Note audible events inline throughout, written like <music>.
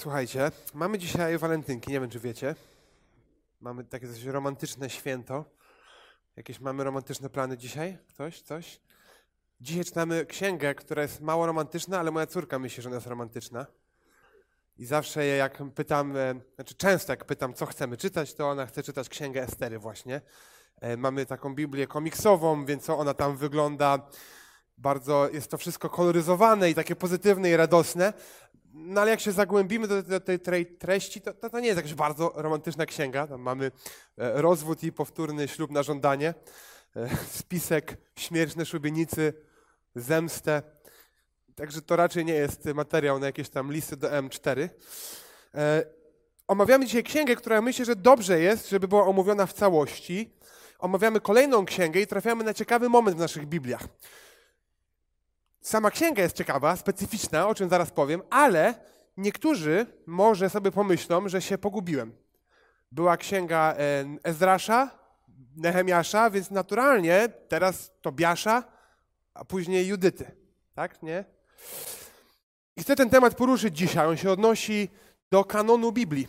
Słuchajcie, mamy dzisiaj walentynki, nie wiem czy wiecie. Mamy takie dość romantyczne święto. Jakieś mamy romantyczne plany dzisiaj? Ktoś? Coś? Dzisiaj czytamy księgę, która jest mało romantyczna, ale moja córka myśli, że ona jest romantyczna. I zawsze jak pytam, e, znaczy często jak pytam, co chcemy czytać, to ona chce czytać księgę Estery właśnie. E, mamy taką Biblię komiksową, więc ona tam wygląda bardzo, jest to wszystko koloryzowane i takie pozytywne i radosne. No ale jak się zagłębimy do, do tej treści, to, to, to, nie jest jakaś bardzo romantyczna księga. Tam mamy e, rozwód i powtórny ślub na żądanie, spisek, śmierć szubienicy, zemstę. Także to raczej nie jest materiał na jakieś tam listy do M4. E, omawiamy dzisiaj księgę, która myślę, że dobrze jest, żeby była omówiona w całości. Omawiamy kolejną księgę i trafiamy na ciekawy moment w naszych Bibliach. Sama księga jest ciekawa, specyficzna, o czym zaraz powiem, ale niektórzy może sobie pomyślą, że się pogubiłem. Była księga e, Ezrasza, Nehemiasza, więc naturalnie teraz Tobiasza, a później Judyty. Tak, nie? I chcę ten temat poruszyć dzisiaj. On się odnosi do kanonu Biblii,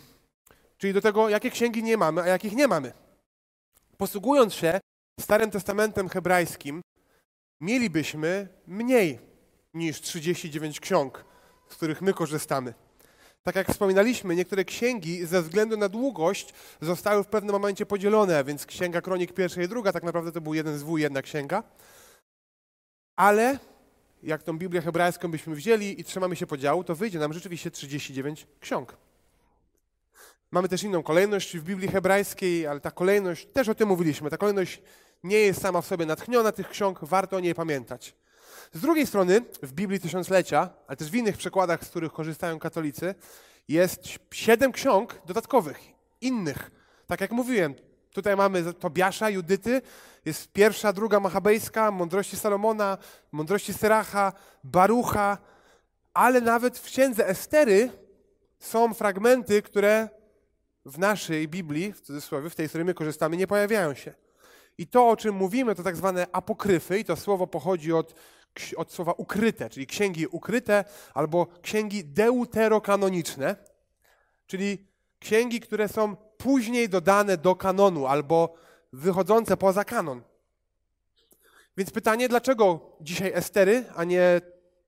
czyli do tego, jakie księgi nie mamy, a jakich nie mamy. Posługując się Starym Testamentem hebrajskim, mielibyśmy mniej niż 39 ksiąg, z których my korzystamy. Tak jak wspominaliśmy, niektóre księgi ze względu na długość zostały w pewnym momencie podzielone, więc księga kronik pierwsza i druga tak naprawdę to był jeden zwój, jedna księga. Ale jak tą Biblię hebrajską byśmy wzięli i trzymamy się podziału, to wyjdzie nam rzeczywiście 39 ksiąg. Mamy też inną kolejność w Biblii hebrajskiej, ale ta kolejność, też o tym mówiliśmy, ta kolejność nie jest sama w sobie natchniona tych ksiąg, warto o niej pamiętać. Z drugiej strony, w Biblii Tysiąclecia, ale też w innych przekładach, z których korzystają katolicy, jest siedem ksiąg dodatkowych, innych. Tak jak mówiłem, tutaj mamy Tobiasza, Judyty, jest pierwsza, druga Machabejska, Mądrości Salomona, Mądrości Seracha, Barucha, ale nawet w księdze Estery są fragmenty, które w naszej Biblii, w cudzysłowie, w tej, z której my korzystamy, nie pojawiają się. I to, o czym mówimy, to tak zwane apokryfy, i to słowo pochodzi od, od słowa ukryte, czyli księgi ukryte, albo księgi deuterokanoniczne, czyli księgi, które są później dodane do kanonu, albo wychodzące poza kanon. Więc pytanie, dlaczego dzisiaj Estery, a nie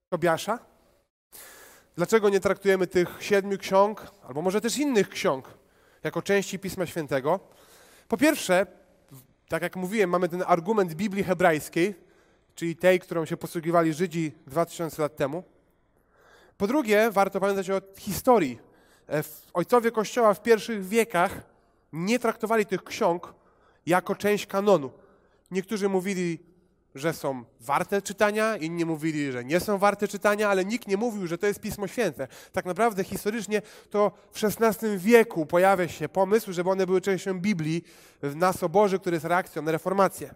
Tobiasza? Dlaczego nie traktujemy tych siedmiu ksiąg, albo może też innych ksiąg, jako części Pisma Świętego? Po pierwsze, tak jak mówiłem, mamy ten argument Biblii hebrajskiej, czyli tej, którą się posługiwali Żydzi 2000 lat temu. Po drugie, warto pamiętać o historii. E, ojcowie Kościoła w pierwszych wiekach nie traktowali tych ksiąg jako część kanonu. Niektórzy mówili, że są warte czytania, inni mówili, że nie są warte czytania, ale nikt nie mówił, że to jest Pismo Święte. Tak naprawdę historycznie to w XVI wieku pojawia się pomysł, żeby one były częścią Biblii na Soborze, który jest reakcją na reformację.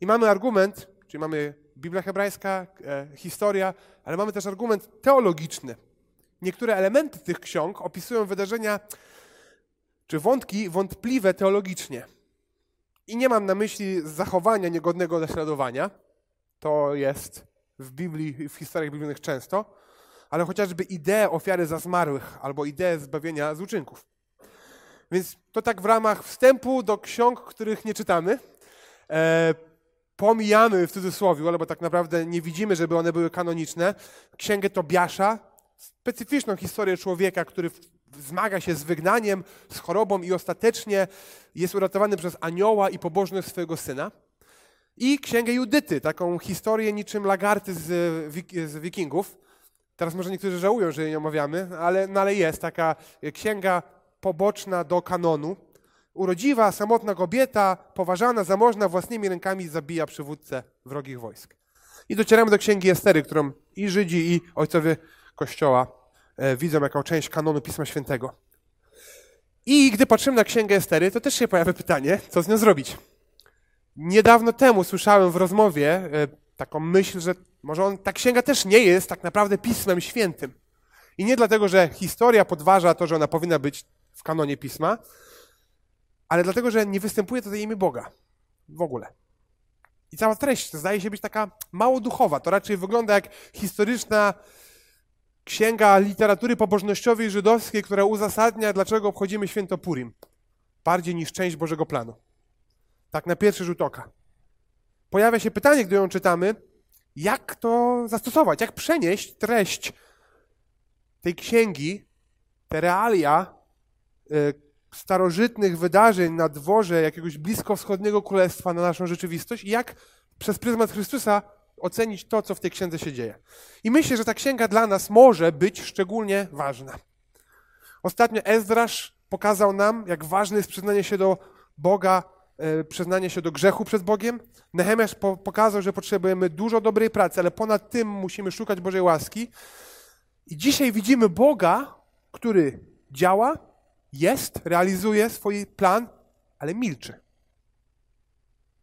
I mamy argument, czyli mamy Biblia hebrajska, e, historia, ale mamy też argument teologiczny. Niektóre elementy tych ksiąg opisują wydarzenia czy wątki wątpliwe teologicznie. I nie mam na myśli zachowania niegodnego naśladowania, to jest w Biblii, w historiach biblijnych często, ale chociażby ideę ofiary za zmarłych albo ideę zbawienia z uczynków. Więc to tak w ramach wstępu do ksiąg, których nie czytamy. E, pomijamy w cudzysłowie, albo tak naprawdę nie widzimy, żeby one były kanoniczne. Księgę Tobiasza, specyficzną historię człowieka, który zmaga się z wygnaniem, z chorobą i ostatecznie jest uratowany przez anioła i pobożność swojego syna. I księgę Judyty, taką historię niczym lagarty z, z wikingów. Teraz może niektórzy żałują, że jej nie omawiamy, ale, no ale jest taka księga poboczna do kanonu. Urodziwa, samotna kobieta, poważana, zamożna, własnymi rękami zabija przywódcę wrogich wojsk. I docieramy do księgi Estery, którą i Żydzi, i ojcowie Kościoła E, widzą jako część kanonu Pisma Świętego. I gdy patrzymy na Księgę Estery, to też się pojawia pytanie, co z nią zrobić. Niedawno temu słyszałem w rozmowie e, taką myśl, że może on, ta księga też nie jest tak naprawdę Pismem Świętym. I nie dlatego, że historia podważa to, że ona powinna być w kanonie Pisma, ale dlatego, że nie występuje tutaj imię Boga. W ogóle. I cała treść zdaje się być taka mało duchowa. To raczej wygląda jak historyczna księga literatury pobożnościowej żydowskiej, która uzasadnia, dlaczego obchodzimy święto Purim. Bardziej niż część Bożego planu. Tak na pierwszy rzut oka. Pojawia się pytanie, gdy ją czytamy, jak to zastosować, jak przenieść treść tej księgi, te realia y, starożytnych wydarzeń na dworze jakiegoś bliskowschodniego królestwa na naszą rzeczywistość i jak przez pryzmat Chrystusa ocenić to, co w tej księdze się dzieje. I myślę, że ta księga dla nas może być szczególnie ważna. Ostatnio Ezdrasz pokazał nam, jak ważne jest przyznanie się do Boga, e, przyznanie się do grzechu przed Bogiem. Nehemiasz po, pokazał, że potrzebujemy dużo dobrej pracy, ale ponad tym musimy szukać Bożej łaski. I dzisiaj widzimy Boga, który działa, jest, realizuje swój plan, ale milczy.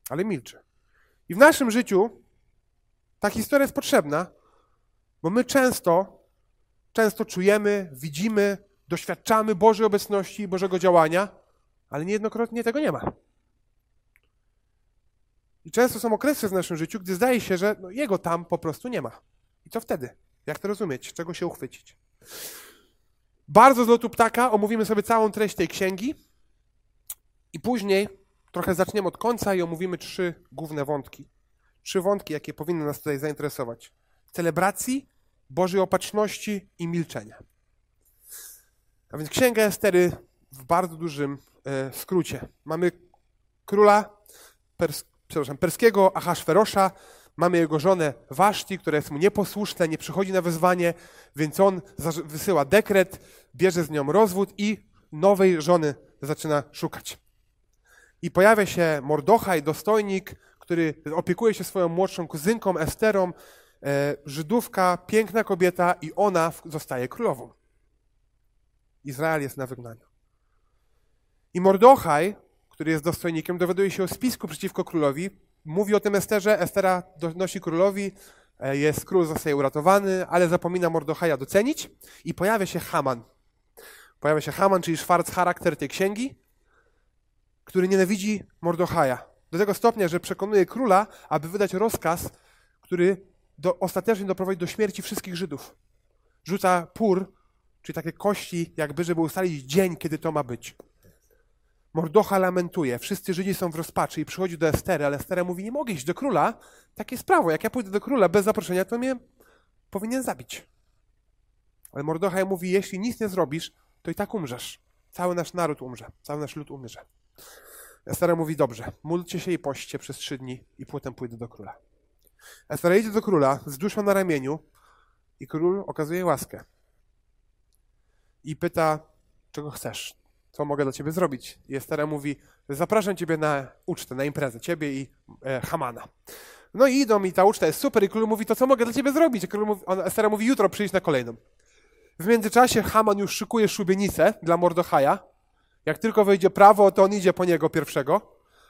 Ale milczy. I w naszym życiu ta historia jest potrzebna, bo my często, często czujemy, widzimy, doświadczamy Bożej obecności Bożego działania, ale niejednokrotnie tego nie ma. I często są okresy w naszym życiu, gdy zdaje się, że no, Jego tam po prostu nie ma. I co wtedy? Jak to rozumieć? Czego się uchwycić? Bardzo z lotu ptaka omówimy sobie całą treść tej księgi i później trochę zaczniemy od końca i omówimy trzy główne wątki. Trzy wątki, jakie powinny nas tutaj zainteresować. Celebracji, Bożej opatrzności i milczenia. A więc Księga Estery w bardzo dużym e, skrócie. Mamy króla pers przepraszam, perskiego Ahasferosza, mamy jego żonę Waszti, która jest mu nieposłuszna, nie przychodzi na wezwanie, więc on wysyła dekret, bierze z nią rozwód i nowej żony zaczyna szukać. I pojawia się Mordochaj, dostojnik, który opiekuje się swoją młodszą kuzynką Esterą, e, Żydówka, piękna kobieta i ona zostaje królową. Izrael jest na wygnaniu. I Mordochaj, który jest dostojnikiem, dowiaduje się o spisku przeciwko królowi, mówi o tym Esterze, Estera donosi królowi, e, jest król zostaje uratowany, ale zapomina Mordochaja docenić i pojawia się Haman. Pojawia się Haman, czyli szwarc charakter tej księgi, który nienawidzi Mordochaja. Do tego stopnia, że przekonuje króla, aby wydać rozkaz, który do, ostatecznie doprowadzi do śmierci wszystkich Żydów. Rzuca pur, czyli takie kości, jakby, żeby ustalić dzień, kiedy to ma być. Mordocha lamentuje, wszyscy Żydzi są w rozpaczy i przychodzi do Estery, ale Estera mówi, nie mogę iść do króla, takie jest prawo, jak ja pójdę do króla bez zaproszenia, to mnie powinien zabić. Ale Mordochaj mówi, jeśli nic nie zrobisz, to i tak umrzesz. Cały nasz naród umrze, cały nasz lud umrze. Estera mówi, dobrze, módlcie się i poście przez trzy dni i potem pójdę do króla. Estera idzie do króla z duszą na ramieniu i król okazuje łaskę. I pyta, czego chcesz? Co mogę dla ciebie zrobić? I Estera mówi, zapraszam ciebie na ucztę, na imprezę, ciebie i e, Hamana. No i idą i ta uczta jest super i król mówi, to co mogę dla ciebie zrobić? I król mówi, Estera mówi, jutro przyjdź na kolejną. W międzyczasie Haman już szykuje szubienicę dla Mordochaja, jak tylko wejdzie prawo, to on idzie po niego pierwszego.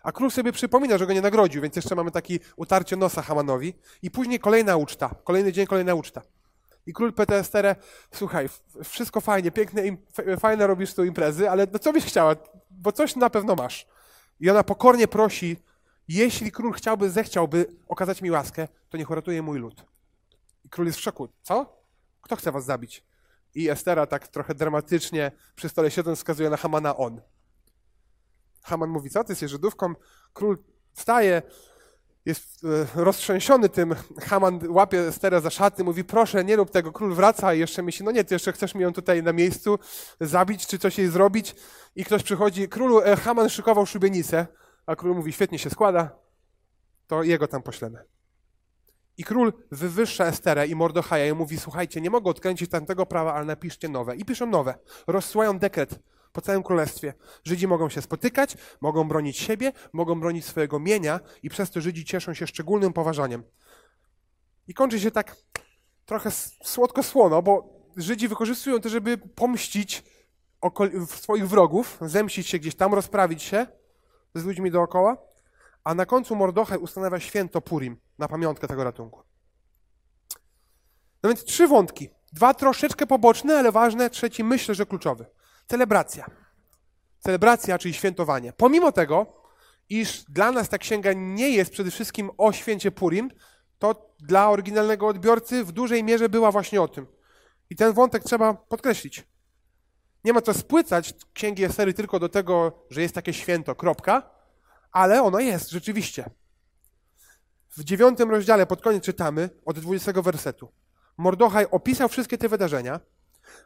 A król sobie przypomina, że go nie nagrodził, więc jeszcze mamy taki utarcie nosa Hamanowi. I później kolejna uczta, kolejny dzień, kolejna uczta. I król Esterę, słuchaj, wszystko fajnie, piękne, fajne robisz tu imprezy, ale no co byś chciała, bo coś na pewno masz. I ona pokornie prosi, jeśli król chciałby, zechciałby okazać mi łaskę, to niech uratuje mój lud. I król jest w szoku. Co? Kto chce was zabić? I Estera tak trochę dramatycznie przy stole siedząc wskazuje na Hamana on. Haman mówi, co ty jesteś Żydówką? Król wstaje, jest e, roztrzęsiony tym. Haman łapie Esterę za szaty, mówi, proszę, nie rób tego. Król wraca i jeszcze myśli, no nie, ty jeszcze chcesz mi ją tutaj na miejscu zabić, czy coś jej zrobić. I ktoś przychodzi, królu, e, Haman szykował szubienicę, a król mówi, świetnie się składa, to jego tam poślemy. I król wywyższa Esterę i Mordochaja i mówi, słuchajcie, nie mogę odkręcić tamtego prawa, ale napiszcie nowe. I piszą nowe. Rozsyłają dekret po całym królestwie. Żydzi mogą się spotykać, mogą bronić siebie, mogą bronić swojego mienia i przez to Żydzi cieszą się szczególnym poważaniem. I kończy się tak trochę słodko-słono, bo Żydzi wykorzystują to, żeby pomścić swoich wrogów, zemścić się gdzieś tam, rozprawić się z ludźmi dookoła, a na końcu Mordochaj ustanawia święto Purim na pamiątkę tego ratunku. No więc trzy wątki. Dwa troszeczkę poboczne, ale ważne. Trzeci myślę, że kluczowy. Celebracja. Celebracja, czyli świętowanie. Pomimo tego, iż dla nas ta księga nie jest przede wszystkim o święcie Purim, to dla oryginalnego odbiorcy w dużej mierze była właśnie o tym. I ten wątek trzeba podkreślić. Nie ma co spłycać księgi Estery tylko do tego, że jest takie święto, kropka, ale ono jest rzeczywiście. W dziewiątym rozdziale pod koniec czytamy od 20 wersetu. Mordochaj opisał wszystkie te wydarzenia,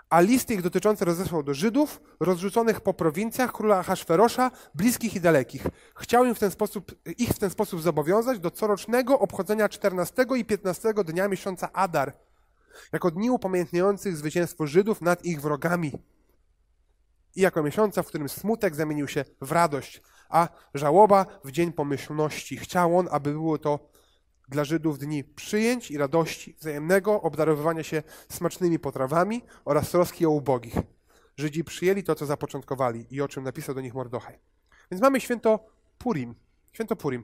a listy ich dotyczące rozesłał do Żydów, rozrzuconych po prowincjach króla Haszferosza, bliskich i dalekich. Chciał im w ten sposób, ich w ten sposób zobowiązać do corocznego obchodzenia 14 i 15 dnia miesiąca Adar, jako dni upamiętniających zwycięstwo Żydów nad ich wrogami. I jako miesiąca, w którym smutek zamienił się w radość, a żałoba w dzień pomyślności. Chciał on, aby było to dla Żydów dni przyjęć i radości, wzajemnego obdarowywania się smacznymi potrawami oraz troski o ubogich. Żydzi przyjęli to, co zapoczątkowali i o czym napisał do nich Mordochaj. Więc mamy święto Purim. Święto Purim.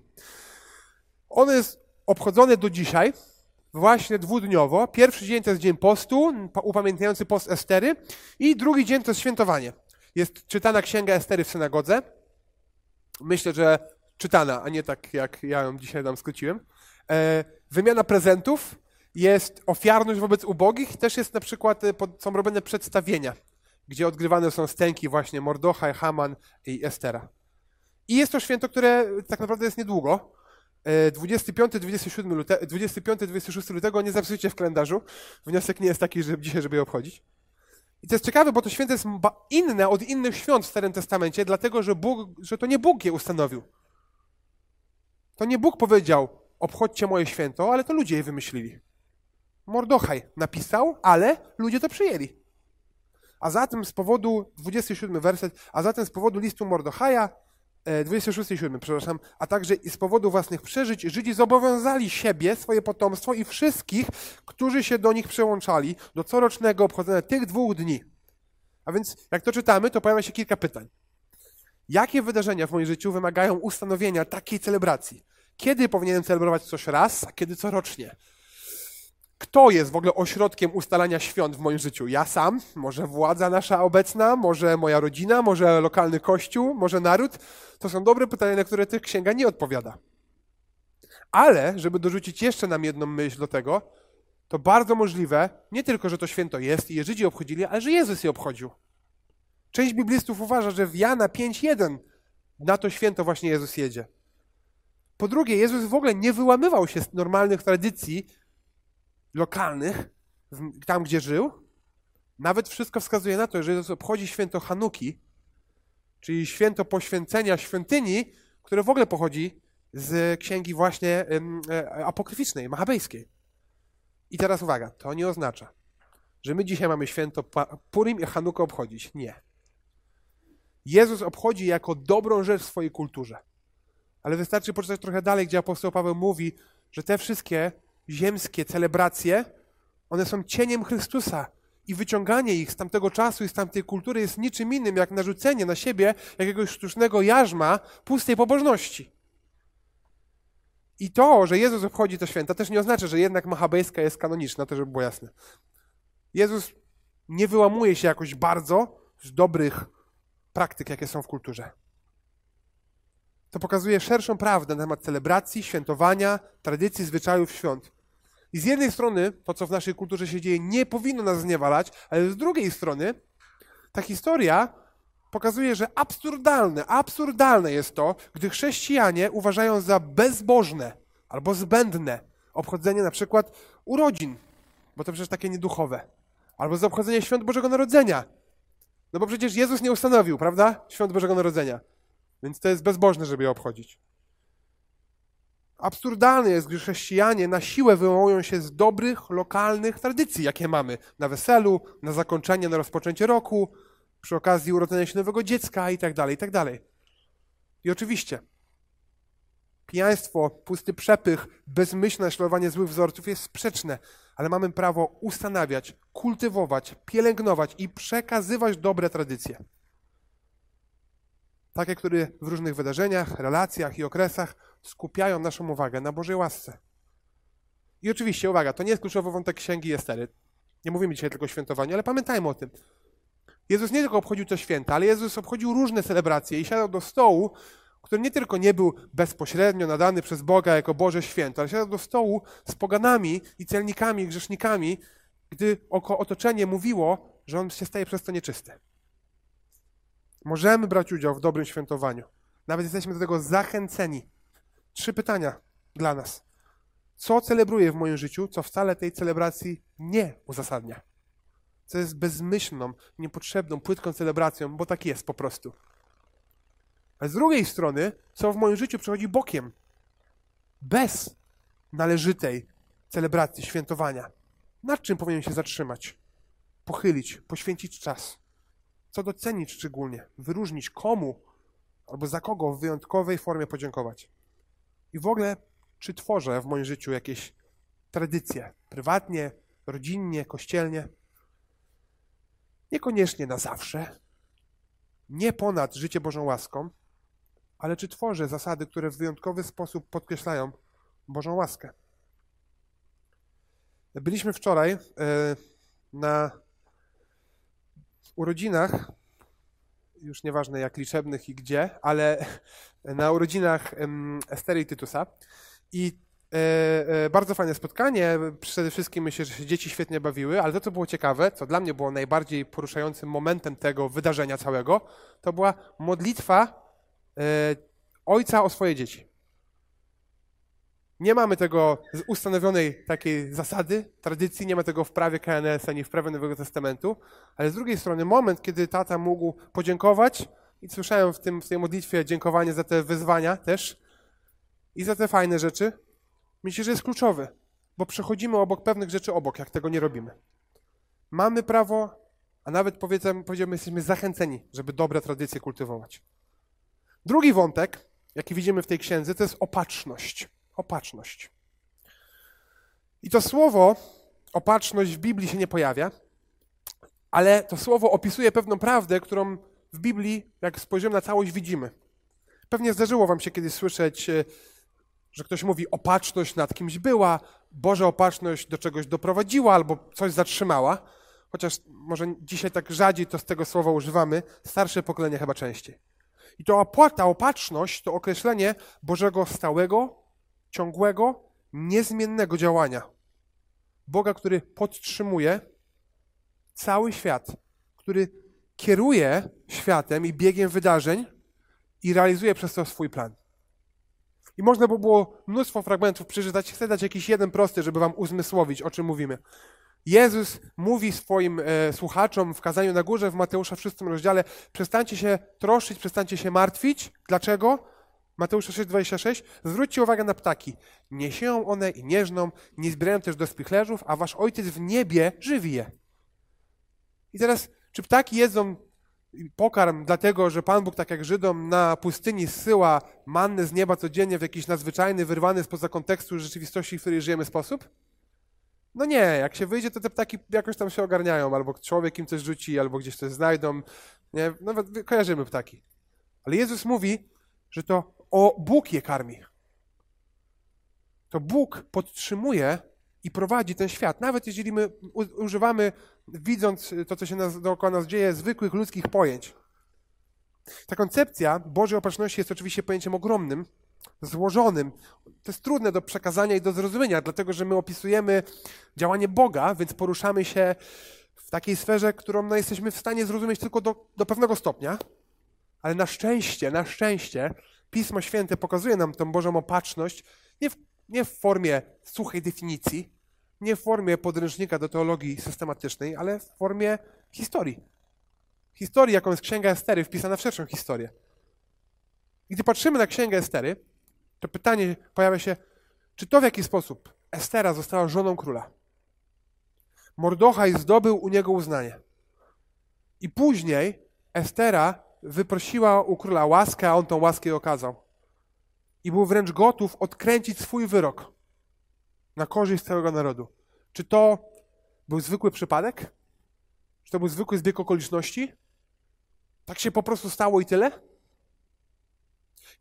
Ono jest obchodzone do dzisiaj, właśnie dwudniowo. Pierwszy dzień to jest dzień postu, upamiętniający post Estery i drugi dzień to jest świętowanie. Jest czytana księga Estery w synagodze. Myślę, że czytana, a nie tak jak ja ją dzisiaj nam skróciłem. E, wymiana prezentów, jest ofiarność wobec ubogich, też jest na przykład, e, są robione przedstawienia, gdzie odgrywane są stęki właśnie Mordochaj, Haman i Estera. I jest to święto, które tak naprawdę jest niedługo. 25-26 e, lute, 25, lutego nie zapisujcie w kalendarzu. Wniosek nie jest taki, że dzisiaj, żeby je obchodzić. I to jest ciekawe, bo to święto jest inne od innych świąt w Starym Testamencie, dlatego że, Bóg, że to nie Bóg je ustanowił. To nie Bóg powiedział, obchodźcie moje święto, ale to ludzie je wymyślili. Mordochaj napisał, ale ludzie to przyjęli. A zatem z powodu, 27 werset, a zatem z powodu listu Mordochaja, 26 i 7, przepraszam, a także i z powodu własnych przeżyć Żydzi zobowiązali siebie, swoje potomstwo i wszystkich, którzy się do nich przyłączali, do corocznego obchodzenia tych dwóch dni. A więc jak to czytamy, to pojawia się kilka pytań. Jakie wydarzenia w moim życiu wymagają ustanowienia takiej celebracji? Kiedy powinienem celebrować coś raz, a kiedy corocznie? Kto jest w ogóle ośrodkiem ustalania świąt w moim życiu? Ja sam? Może władza nasza obecna? Może moja rodzina? Może lokalny kościół? Może naród? To są dobre pytania, na które tych księga nie odpowiada. Ale, żeby dorzucić jeszcze nam jedną myśl do tego, to bardzo możliwe, nie tylko, że to święto jest i je Żydzi obchodzili, ale że Jezus je obchodził. Część biblistów uważa, że w Jana 5.1 na to święto właśnie Jezus jedzie. Po drugie, Jezus w ogóle nie wyłamywał się z normalnych tradycji lokalnych, tam gdzie żył. Nawet wszystko wskazuje na to, że Jezus obchodzi święto Hanuki, czyli święto poświęcenia świątyni, które w ogóle pochodzi z księgi właśnie e, apokryficznej, machabejskiej. I teraz uwaga, to nie oznacza, że my dzisiaj mamy święto Purim i Hanukę obchodzić. Nie. Jezus obchodzi jako dobrą rzecz w swojej kulturze. Ale wystarczy poczytać trochę dalej, gdzie apostoł Paweł mówi, że te wszystkie ziemskie celebracje, one są cieniem Chrystusa. I wyciąganie ich z tamtego czasu i z tamtej kultury jest niczym innym, jak narzucenie na siebie jakiegoś sztucznego jarzma pustej pobożności. I to, że Jezus obchodzi to święta, też nie oznacza, że jednak machabejska jest kanoniczna, to żeby było jasne. Jezus nie wyłamuje się jakoś bardzo z dobrych praktyk, jakie są w kulturze to pokazuje szerszą prawdę na temat celebracji, świętowania, tradycji, zwyczajów świąt. I z jednej strony to, co w naszej kulturze się dzieje, nie powinno nas zniewalać, ale z drugiej strony ta historia pokazuje, że absurdalne, absurdalne jest to, gdy chrześcijanie uważają za bezbożne albo zbędne obchodzenie na przykład urodzin, bo to przecież takie nieduchowe, albo za obchodzenie świąt Bożego Narodzenia. No bo przecież Jezus nie ustanowił, prawda? Świąt Bożego Narodzenia. Więc to jest bezbożne, żeby je obchodzić. Absurdalne jest, gdy chrześcijanie na siłę wywołują się z dobrych, lokalnych tradycji, jakie mamy na weselu, na zakończenie, na rozpoczęcie roku, przy okazji urodzenia się nowego dziecka i tak dalej, i tak dalej. I oczywiście, pijaństwo, pusty przepych, bezmyślne naśladowanie złych wzorców jest sprzeczne, ale mamy prawo ustanawiać, kultywować, pielęgnować i przekazywać dobre tradycje takie, które w różnych wydarzeniach, relacjach i okresach skupiają naszą uwagę na Bożej łasce. I oczywiście, uwaga, to nie jest kluczowy wątek Księgi Estery. Nie mówimy dzisiaj tylko o świętowaniu, ale pamiętajmy o tym. Jezus nie tylko obchodził to święta, ale Jezus obchodził różne celebracje i siadał do stołu, który nie tylko nie był bezpośrednio nadany przez Boga jako Boże święto, ale siadał do stołu z poganami i celnikami, grzesznikami, gdy otoczenie mówiło, że on się staje przez to nieczysty. Możemy brać udział w dobrym świętowaniu. Nawet jesteśmy do tego zachęceni. Trzy pytania dla nas. Co celebruję w moim życiu, co wcale tej celebracji nie uzasadnia? Co jest bezmyślną, niepotrzebną, płytką celebracją, bo tak jest po prostu. A z drugiej strony, co w moim życiu przychodzi bokiem, bez należytej celebracji, świętowania. Nad czym powinien się zatrzymać? Pochylić, poświęcić czas. Co docenić szczególnie, wyróżnić komu albo za kogo w wyjątkowej formie podziękować. I w ogóle, czy tworzę w moim życiu jakieś tradycje, prywatnie, rodzinnie, kościelnie? Niekoniecznie na zawsze, nie ponad życie Bożą łaską, ale czy tworzę zasady, które w wyjątkowy sposób podkreślają Bożą łaskę? Byliśmy wczoraj e, na urodzinach, już nieważne jak liczebnych i gdzie, ale <laughs> na urodzinach Estery i Tytusa. I e, e, bardzo fajne spotkanie. Przede wszystkim myślę, że się dzieci świetnie bawiły, ale to, co było ciekawe, co dla mnie było najbardziej poruszającym momentem tego wydarzenia całego, to była modlitwa ojca o swoje dzieci. Nie mamy tego ustanowionej takiej zasady, tradycji, nie ma tego w prawie KNS ani w prawie Nowego Testamentu, ale z drugiej strony moment, kiedy tata mógł podziękować i słyszałem w, tym, w tej modlitwie dziękowanie za te wyzwania też i za te fajne rzeczy, myślę, że jest kluczowy, bo przechodzimy obok pewnych rzeczy obok, jak tego nie robimy. Mamy prawo, a nawet powiedzmy, jesteśmy zachęceni, żeby dobre tradycje kultywować. Drugi wątek, jaki widzimy w tej księdze, to jest opatrzność opatrzność. I to słowo opatrzność w Biblii się nie pojawia, ale to słowo opisuje pewną prawdę, którą w Biblii, jak spojrzymy na całość, widzimy. Pewnie zdarzyło wam się kiedyś słyszeć, e, że ktoś mówi opatrzność nad kimś była, Boże opatrzność do czegoś doprowadziła albo coś zatrzymała, chociaż może dzisiaj tak rzadziej to z tego słowa używamy, starsze pokolenie chyba częściej. I to ta opatrzność to określenie Bożego stałego, ciągłego, niezmiennego działania. Boga, który podtrzymuje cały świat, który kieruje światem i biegiem wydarzeń i realizuje przez to swój plan. I można by było mnóstwo fragmentów przeczytać. Chcę dać jakiś jeden prosty, żeby wam uzmysłowić, o czym mówimy. Jezus mówi swoim e, słuchaczom w kazaniu na górze w Mateusza w szóstym rozdziale: przestańcie się troszyć, przestańcie się martwić. Dlaczego? Mateusza 6,26. Zwróćcie uwagę na ptaki. Nie sieją one i nie żną, nie zbierają też do spichlerzów, a wasz ojciec w niebie żywi je. I teraz, czy ptaki jedzą pokarm dlatego, że Pan Bóg, tak jak Żydom, na pustyni zsyła manny z nieba codziennie w jakiś nadzwyczajny, wyrwany spoza kontekstu rzeczywistości, w której żyjemy sposób? No nie, jak się wyjdzie, to te ptaki jakoś tam się ogarniają, albo człowiek im coś rzuci, albo gdzieś coś znajdą. Nie? Nawet kojarzymy ptaki. Ale Jezus mówi, że to o Bóg je karmi. To Bóg podtrzymuje i prowadzi ten świat. Nawet jeżeli my używamy, widząc to, co się nas, dookoła nas dzieje, zwykłych ludzkich pojęć. Ta koncepcja Bożej opatrzności jest oczywiście pojęciem ogromnym, złożonym. To jest trudne do przekazania i do zrozumienia, dlatego że my opisujemy działanie Boga, więc poruszamy się w takiej sferze, którą no, jesteśmy w stanie zrozumieć tylko do, do pewnego stopnia. Ale na szczęście, na szczęście, Pismo Święte pokazuje nam tą Bożą opatrzność nie w, nie w formie suchej definicji, nie w formie podręcznika do teologii systematycznej, ale w formie historii. Historii, jaką jest Księga Estery, wpisana w szerszą historię. Gdy patrzymy na Księgę Estery, to pytanie pojawia się, czy to w jaki sposób Estera została żoną króla? Mordochaj zdobył u niego uznanie. I później Estera wyprosiła u króla łaskę, a on tą łaskę okazał. I był wręcz gotów odkręcić swój wyrok na korzyść całego narodu. Czy to był zwykły przypadek? Czy to był zwykły zbieg okoliczności? Tak się po prostu stało i tyle?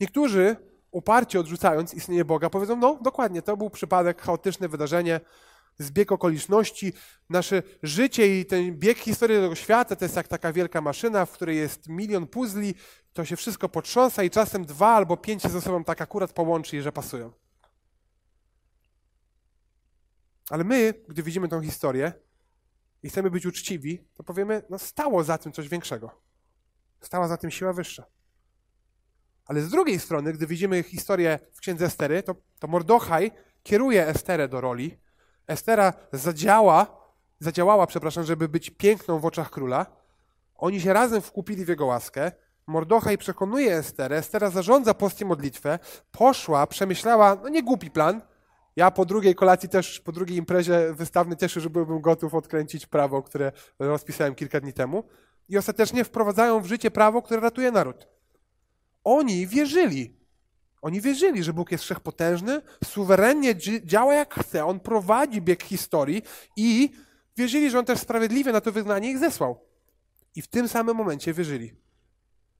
Niektórzy, uparcie odrzucając istnienie Boga, powiedzą: No, dokładnie, to był przypadek, chaotyczne wydarzenie, zbieg okoliczności. Nasze życie i ten bieg historii tego świata to jest jak taka wielka maszyna, w której jest milion puzli, to się wszystko potrząsa i czasem dwa albo pięć się ze sobą tak akurat połączy i że pasują. Ale my, gdy widzimy tą historię, i chcemy być uczciwi, to powiemy, no stało za tym coś większego. Stała za tym siła wyższa. Ale z drugiej strony, gdy widzimy historię w księdze Estery, to, to Mordochaj kieruje Esterę do roli. Estera zadziała, zadziałała, przepraszam, żeby być piękną w oczach króla. Oni się razem wkupili w jego łaskę. Mordochaj przekonuje Esterę, Estera zarządza post modlitwę, poszła, przemyślała, no nie głupi plan. Ja po drugiej kolacji też, po drugiej imprezie wystawnej cieszę, że byłbym gotów odkręcić prawo, które rozpisałem kilka dni temu. I ostatecznie wprowadzają w życie prawo, które ratuje naród. Oni wierzyli. Oni wierzyli, że Bóg jest wszechpotężny, suwerennie działa jak chce, On prowadzi bieg historii i wierzyli, że On też sprawiedliwie na to wyznanie ich zesłał. I w tym samym momencie wierzyli,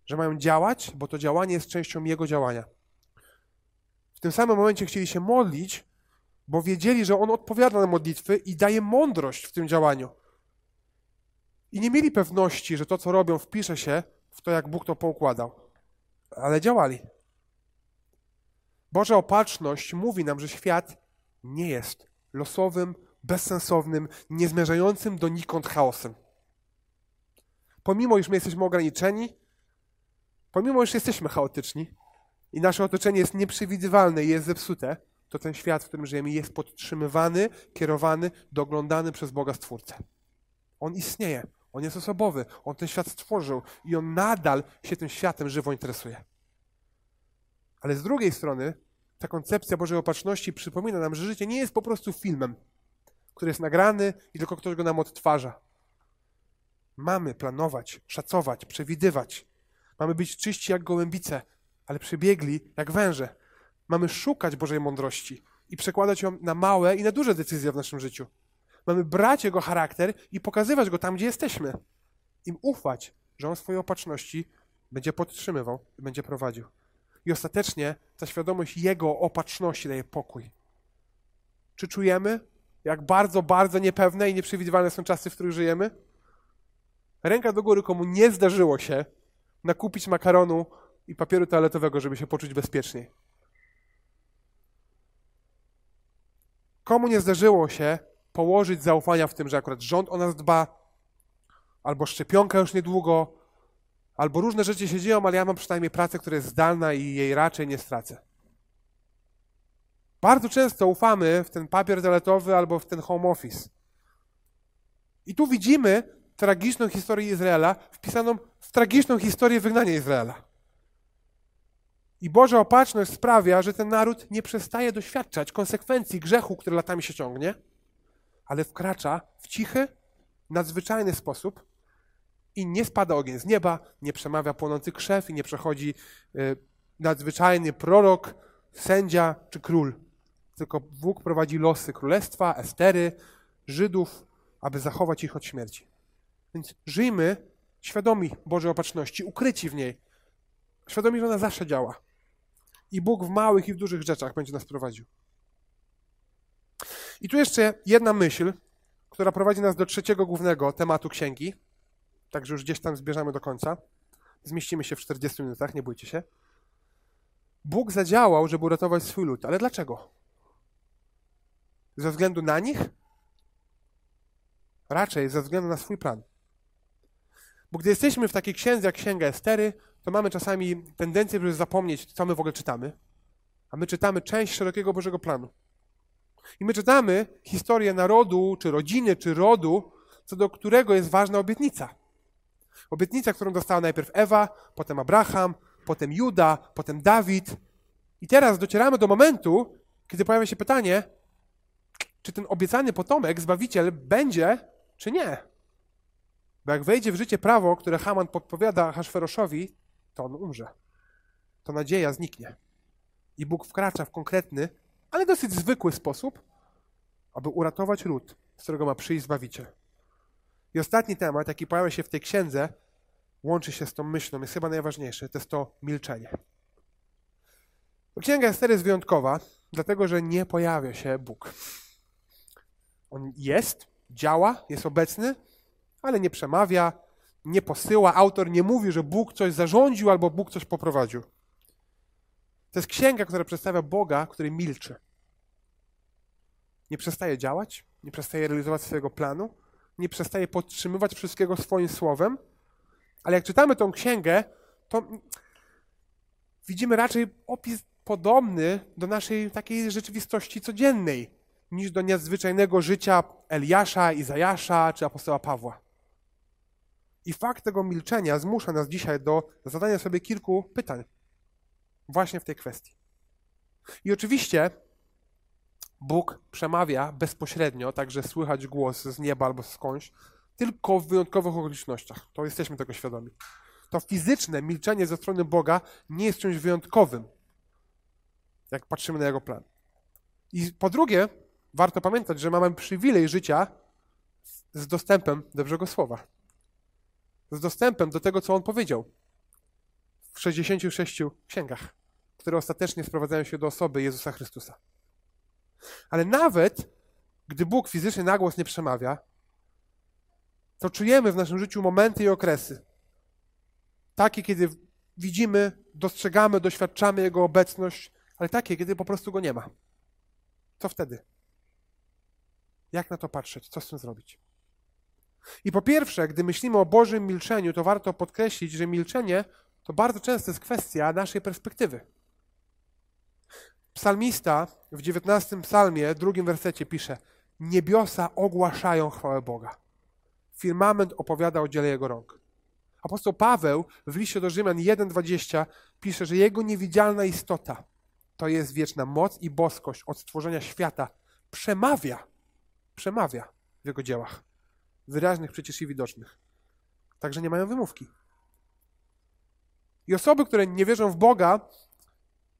że mają działać, bo to działanie jest częścią Jego działania. W tym samym momencie chcieli się modlić, bo wiedzieli, że On odpowiada na modlitwy i daje mądrość w tym działaniu. I nie mieli pewności, że to, co robią, wpisze się w to, jak Bóg to poukładał. Ale działali. Boża opatrzność mówi nam, że świat nie jest losowym, bezsensownym, niezmierzającym donikąd chaosem. Pomimo, iż my jesteśmy ograniczeni, pomimo, iż jesteśmy chaotyczni i nasze otoczenie jest nieprzewidywalne i jest zepsute, to ten świat, w którym żyjemy, jest podtrzymywany, kierowany, doglądany przez Boga Stwórcę. On istnieje, on jest osobowy, on ten świat stworzył i on nadal się tym światem żywo interesuje. Ale z drugiej strony, ta koncepcja Bożej Opatrzności przypomina nam, że życie nie jest po prostu filmem, który jest nagrany i tylko ktoś go nam odtwarza. Mamy planować, szacować, przewidywać. Mamy być czyści jak gołębice, ale przebiegli jak węże. Mamy szukać Bożej mądrości i przekładać ją na małe i na duże decyzje w naszym życiu. Mamy brać Jego charakter i pokazywać Go tam, gdzie jesteśmy. Im ufać, że On swojej opatrzności będzie podtrzymywał i będzie prowadził. I ostatecznie ta świadomość Jego opatrzności daje pokój. Czy czujemy, jak bardzo, bardzo niepewne i nieprzewidywalne są czasy, w których żyjemy? Ręka do góry, komu nie zdarzyło się nakupić makaronu i papieru toaletowego, żeby się poczuć bezpieczniej. Komu nie zdarzyło się położyć zaufania w tym, że akurat rząd o nas dba, albo szczepionka już niedługo, albo różne rzeczy się dzieją, ale ja mam przynajmniej pracę, która jest zdalna i jej raczej nie stracę. Bardzo często ufamy w ten papier toaletowy albo w ten home office. I tu widzimy tragiczną historię Izraela wpisaną w tragiczną historię wygnania Izraela. I Boża opatrzność sprawia, że ten naród nie przestaje doświadczać konsekwencji grzechu, który latami się ciągnie, ale wkracza w cichy, nadzwyczajny sposób i nie spada ogień z nieba, nie przemawia płonący krzew i nie przechodzi y, nadzwyczajny prorok, sędzia czy król. Tylko Bóg prowadzi losy królestwa, Estery, Żydów, aby zachować ich od śmierci. Więc żyjmy świadomi Bożej opatrzności, ukryci w niej. Świadomi, że ona zawsze działa. I Bóg w małych i w dużych rzeczach będzie nas prowadził. I tu jeszcze jedna myśl, która prowadzi nas do trzeciego głównego tematu księgi. Także już gdzieś tam zbierzemy do końca. Zmieścimy się w 40 minutach, nie bójcie się. Bóg zadziałał, żeby uratować swój lud, ale dlaczego? Ze względu na nich? Raczej ze względu na swój plan. Bo gdy jesteśmy w takiej księdze jak Księga Estery, to mamy czasami tendencję, żeby zapomnieć, co my w ogóle czytamy. A my czytamy część szerokiego Bożego planu. I my czytamy historię narodu, czy rodziny, czy rodu, co do którego jest ważna obietnica. Obietnica, którą dostała najpierw Ewa, potem Abraham, potem Juda, potem Dawid. I teraz docieramy do momentu, kiedy pojawia się pytanie, czy ten obiecany potomek, Zbawiciel, będzie, czy nie. Bo jak wejdzie w życie prawo, które Haman podpowiada Haszferoszowi, to on umrze. To nadzieja zniknie. I Bóg wkracza w konkretny, ale dosyć zwykły sposób, aby uratować lud, z którego ma przyjść Zbawiciel. I ostatni temat, jaki pojawia się w tej księdze, łączy się z tą myślą, jest chyba najważniejszy, to jest to milczenie. Księga Ester jest wyjątkowa, dlatego że nie pojawia się Bóg. On jest, działa, jest obecny, ale nie przemawia, nie posyła. Autor nie mówi, że Bóg coś zarządził albo Bóg coś poprowadził. To jest księga, która przedstawia Boga, który milczy. Nie przestaje działać, nie przestaje realizować swojego planu, nie przestaje podtrzymywać wszystkiego swoim słowem, ale jak czytamy tą księgę, to widzimy raczej opis podobny do naszej takiej rzeczywistości codziennej, niż do nadzwyczajnego życia Eliasza, Izajasza czy apostoła Pawła. I fakt tego milczenia zmusza nas dzisiaj do zadania sobie kilku pytań właśnie w tej kwestii. I oczywiście Bóg przemawia bezpośrednio, także słychać głos z nieba albo skądś, tylko w wyjątkowych okolicznościach. To jesteśmy tego świadomi. To fizyczne milczenie ze strony Boga nie jest czymś wyjątkowym, jak patrzymy na Jego plan. I po drugie, warto pamiętać, że mamy przywilej życia z dostępem do Bożego Słowa. Z dostępem do tego, co On powiedział w 66 księgach, które ostatecznie sprowadzają się do osoby Jezusa Chrystusa. Ale nawet gdy Bóg fizycznie na głos nie przemawia, to czujemy w naszym życiu momenty i okresy. Takie, kiedy widzimy, dostrzegamy, doświadczamy Jego obecność, ale takie, kiedy po prostu Go nie ma. Co wtedy? Jak na to patrzeć? Co z tym zrobić? I po pierwsze, gdy myślimy o Bożym milczeniu, to warto podkreślić, że milczenie to bardzo często jest kwestia naszej perspektywy. Psalmista w XIX psalmie, drugim wersecie pisze Niebiosa ogłaszają chwałę Boga. Firmament opowiada o dziele Jego rąk. Apostoł Paweł w liście do Rzymian 1,20 pisze, że Jego niewidzialna istota, to jest wieczna moc i boskość od stworzenia świata, przemawia, przemawia w Jego dziełach. Wyraźnych przecież i widocznych. Także nie mają wymówki. I osoby, które nie wierzą w Boga,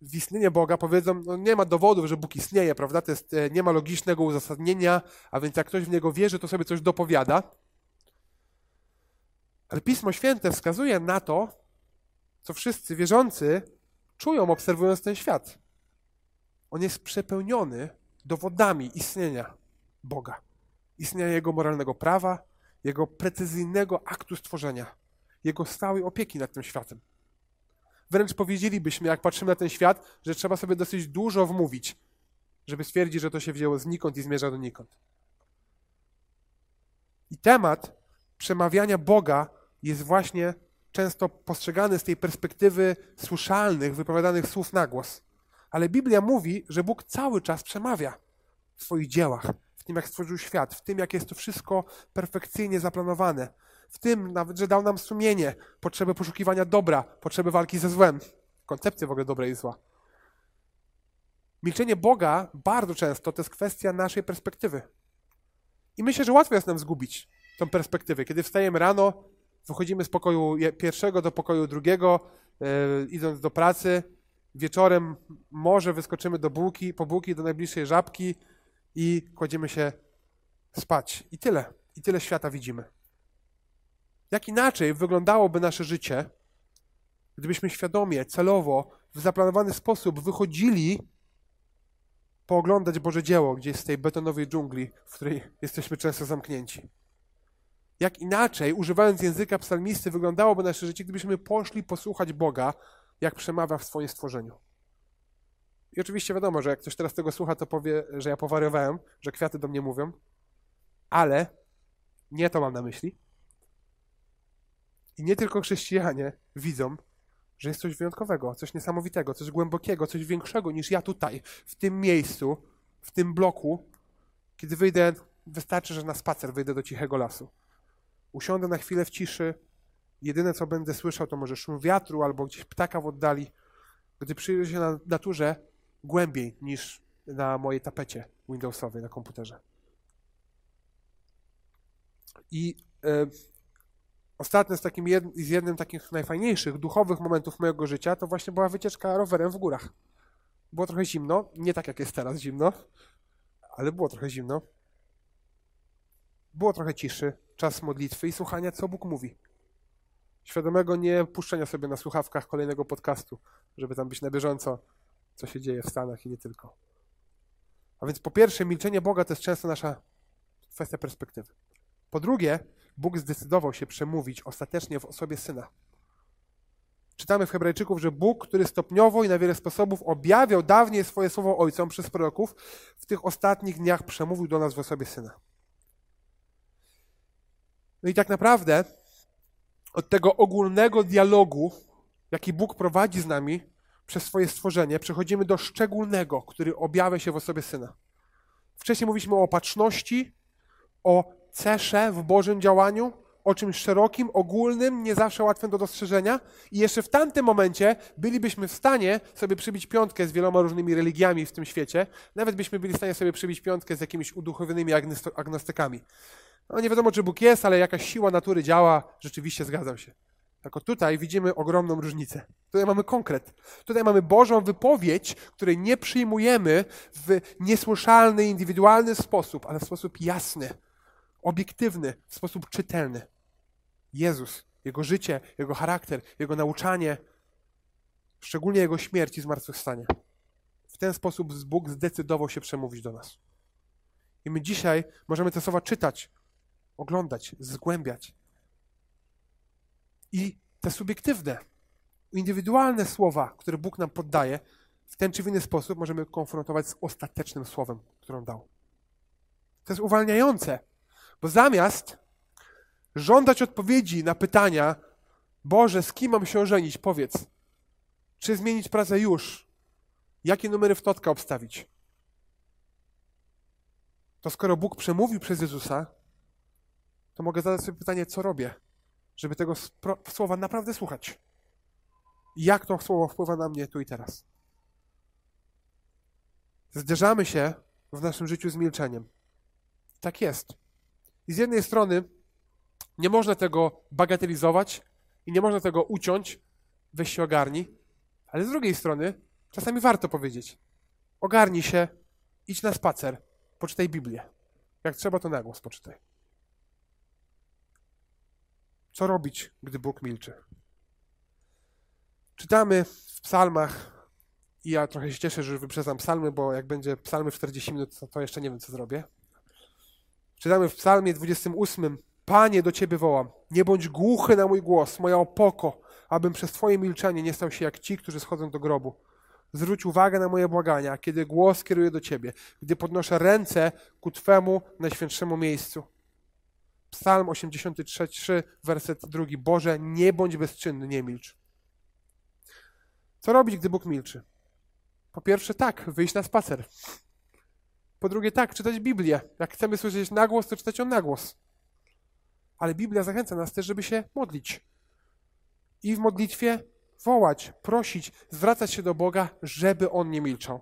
w istnienie Boga, powiedzą, no nie ma dowodów, że Bóg istnieje, prawda? To jest, e, nie ma logicznego uzasadnienia, a więc jak ktoś w Niego wierzy, to sobie coś dopowiada. Ale Pismo Święte wskazuje na to, co wszyscy wierzący czują, obserwując ten świat. On jest przepełniony dowodami istnienia Boga, istnienia Jego moralnego prawa, Jego precyzyjnego aktu stworzenia, Jego stałej opieki nad tym światem. Wręcz powiedzielibyśmy, jak patrzymy na ten świat, że trzeba sobie dosyć dużo wmówić, żeby stwierdzić, że to się wzięło znikąd i zmierza donikąd. I temat przemawiania Boga jest właśnie często postrzegany z tej perspektywy słyszalnych, wypowiadanych słów na głos. Ale Biblia mówi, że Bóg cały czas przemawia w swoich dziełach, w tym, jak stworzył świat, w tym, jak jest to wszystko perfekcyjnie zaplanowane, w tym nawet, że dał nam sumienie, potrzebę poszukiwania dobra, potrzebę walki ze złem, koncepcję w ogóle dobra i zła. Milczenie Boga bardzo często to jest kwestia naszej perspektywy. I myślę, że łatwo jest nam zgubić tą perspektywę. Kiedy wstajemy rano, wychodzimy z pokoju pierwszego do pokoju drugiego, yy, idąc do pracy, wieczorem może wyskoczymy do bułki, po bułki do najbliższej żabki i kładziemy się spać. I tyle. I tyle świata widzimy. Jak inaczej wyglądałoby nasze życie, gdybyśmy świadomie, celowo, w zaplanowany sposób wychodzili pooglądać Boże dzieło gdzieś z tej betonowej dżungli, w której jesteśmy często zamknięci. Jak inaczej, używając języka psalmisty, wyglądałoby nasze życie, gdybyśmy poszli posłuchać Boga, jak przemawia w swoim stworzeniu. I oczywiście wiadomo, że jak ktoś teraz tego słucha, to powie, że ja powariowałem, że kwiaty do mnie mówią, ale nie to mam na myśli. I nie tylko chrześcijanie widzą, że jest coś wyjątkowego, coś niesamowitego, coś głębokiego, coś większego niż ja tutaj, w tym miejscu, w tym bloku. Kiedy wyjdę, wystarczy, że na spacer wyjdę do cichego lasu. Usiądę na chwilę w ciszy. Jedyne, co będę słyszał, to może szum wiatru albo gdzieś ptaka w oddali. Gdy przyjrzę się na naturze głębiej niż na mojej tapecie Windowsowej na komputerze. I y, Ostatnio z, takim jed, z jednym z takich najfajniejszych, duchowych momentów mojego życia to właśnie była wycieczka rowerem w górach. Było trochę zimno, nie tak jak jest teraz zimno, ale było trochę zimno. Było trochę ciszy, czas modlitwy i słuchania, co Bóg mówi. Świadomego nie puszczenia sobie na słuchawkach kolejnego podcastu, żeby tam być na bieżąco, co się dzieje w Stanach i nie tylko. A więc po pierwsze, milczenie Boga to jest często nasza kwestia perspektywy. Po drugie, Bóg zdecydował się przemówić ostatecznie w osobie Syna. Czytamy w Hebrajczyków, że Bóg, który stopniowo i na wiele sposobów objawiał dawniej swoje słowo Ojcom przez proroków, w tych ostatnich dniach przemówił do nas w osobie Syna. No i tak naprawdę od tego ogólnego dialogu, jaki Bóg prowadzi z nami przez swoje stworzenie, przechodzimy do szczególnego, który objawia się w osobie Syna. Wcześniej mówiliśmy o opatrzności, o cesze w Bożym działaniu, o czymś szerokim, ogólnym, nie zawsze łatwym do dostrzeżenia. I jeszcze w tamtym momencie bylibyśmy w stanie sobie przybić piątkę z wieloma różnymi religiami w tym świecie. Nawet byśmy byli w stanie sobie przybić piątkę z jakimiś uduchowionymi agnostykami. No nie wiadomo, czy Bóg jest, ale jakaś siła natury działa, rzeczywiście zgadzam się. Tylko tutaj widzimy ogromną różnicę. Tutaj mamy konkret. Tutaj mamy Bożą wypowiedź, której nie przyjmujemy w niesłyszalny, indywidualny sposób, ale w sposób jasny, obiektywny, w sposób czytelny. Jezus, Jego życie, Jego charakter, Jego nauczanie, szczególnie Jego śmierć i zmartwychwstanie. W ten sposób Bóg zdecydował się przemówić do nas. I my dzisiaj możemy te słowa czytać, oglądać, zgłębiać. I te subiektywne, indywidualne słowa, które Bóg nam poddaje, w ten czy w inny sposób możemy konfrontować z ostatecznym słowem, którą dał. To jest uwalniające, bo zamiast żądać odpowiedzi na pytania, Boże, z kim mam się ożenić? Powiedz. Czy zmienić pracę już? Jakie numery w totka obstawić? To skoro Bóg przemówił przez Jezusa, to mogę zadać sobie pytanie, co robię, żeby tego słowa naprawdę słuchać. Jak to słowo wpływa na mnie tu i teraz. Zderzamy się w naszym życiu z milczeniem. Tak jest. I z jednej strony nie można tego bagatelizować i nie można tego uciąć, weź się ogarnij, ale z drugiej strony czasami warto powiedzieć: ogarnij się, idź na spacer, poczytaj Biblię. Jak trzeba, to na głos poczytaj. Co robić, gdy Bóg milczy? Czytamy w psalmach i ja trochę się cieszę, że wyprzedzam psalmy, bo jak będzie psalmy 40 minut, to jeszcze nie wiem, co zrobię. Czytamy w psalmie 28. Panie, do Ciebie wołam. Nie bądź głuchy na mój głos, moja opoko, abym przez Twoje milczenie nie stał się jak ci, którzy schodzą do grobu. Zwróć uwagę na moje błagania, kiedy głos kieruję do Ciebie, gdy podnoszę ręce ku Twemu najświętszemu miejscu. Psalm 83, werset drugi. Boże, nie bądź bezczynny, nie milcz. Co robić, gdy Bóg milczy? Po pierwsze, tak, wyjść na spacer. Po drugie, tak, czytać Biblię. Jak chcemy słyszeć na głos, to czytać ją na głos. Ale Biblia zachęca nas też, żeby się modlić. I w modlitwie wołać, prosić, zwracać się do Boga, żeby On nie milczał.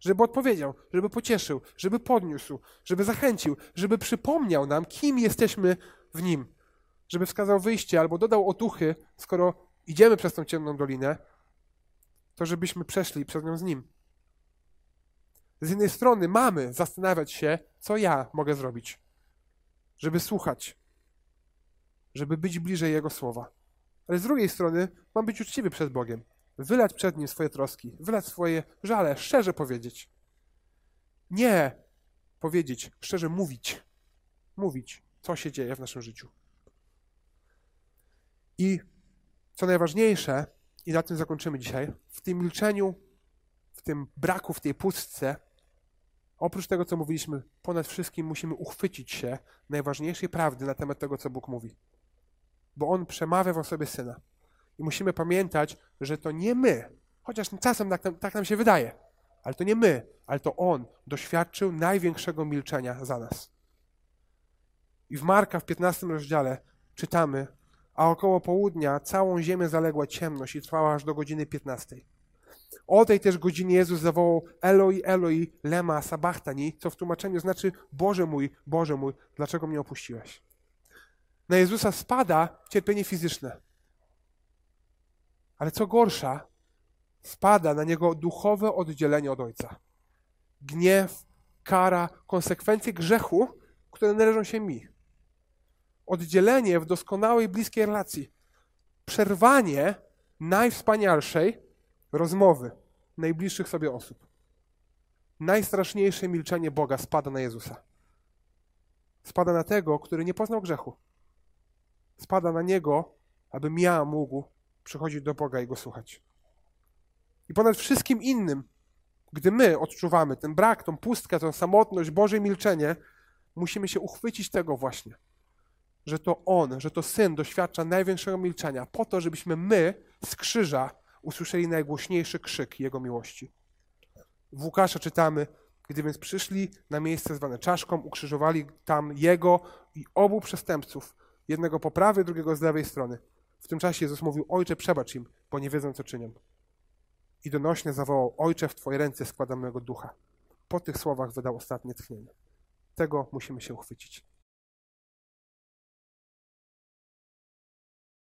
Żeby odpowiedział, żeby pocieszył, żeby podniósł, żeby zachęcił, żeby przypomniał nam, kim jesteśmy w Nim. Żeby wskazał wyjście albo dodał otuchy, skoro idziemy przez tą ciemną dolinę, to żebyśmy przeszli przez nią z Nim. Z jednej strony mamy zastanawiać się, co ja mogę zrobić, żeby słuchać, żeby być bliżej Jego słowa. Ale z drugiej strony mam być uczciwy przed Bogiem, wylać przed Nim swoje troski, wylać swoje żale, szczerze powiedzieć. Nie powiedzieć, szczerze mówić. Mówić, co się dzieje w naszym życiu. I co najważniejsze, i na tym zakończymy dzisiaj, w tym milczeniu, w tym braku, w tej pustce, oprócz tego, co mówiliśmy, ponad wszystkim musimy uchwycić się najważniejszej prawdy na temat tego, co Bóg mówi bo On przemawia w osobie Syna. I musimy pamiętać, że to nie my, chociaż czasem tak nam, tak nam się wydaje, ale to nie my, ale to On doświadczył największego milczenia za nas. I w Marka w 15 rozdziale czytamy, a około południa całą ziemię zaległa ciemność i trwała aż do godziny 15. O tej też godzinie Jezus zawołał Eloi, Eloi, lema sabachtani, co w tłumaczeniu znaczy Boże mój, Boże mój, dlaczego mnie opuściłeś? na Jezusa spada cierpienie fizyczne. Ale co gorsza, spada na niego duchowe oddzielenie od Ojca. Gniew, kara, konsekwencje grzechu, które należą się mi. Oddzielenie w doskonałej, bliskiej relacji. Przerwanie najwspanialszej rozmowy najbliższych sobie osób. Najstraszniejsze milczenie Boga spada na Jezusa. Spada na tego, który nie poznał grzechu spada na niego, abym ja mógł przychodzić do Boga i go słuchać. I ponad wszystkim innym, gdy my odczuwamy ten brak, tą pustkę, tę samotność, Boże milczenie, musimy się uchwycić tego właśnie. że to On, że to Syn doświadcza największego milczenia, po to, żebyśmy my z krzyża usłyszeli najgłośniejszy krzyk Jego miłości. W Łukasza czytamy, gdy więc przyszli na miejsce zwane czaszką, ukrzyżowali tam Jego i obu przestępców, jednego po prawej, drugiego z lewej strony. W tym czasie Jezus mówił, Ojcze, przebacz im, bo nie wiedzą, co czynią. I donośnie zawołał, Ojcze, w Twoje ręce składam mojego ducha. Po tych słowach wydał ostatnie tchnienie. Tego musimy się uchwycić.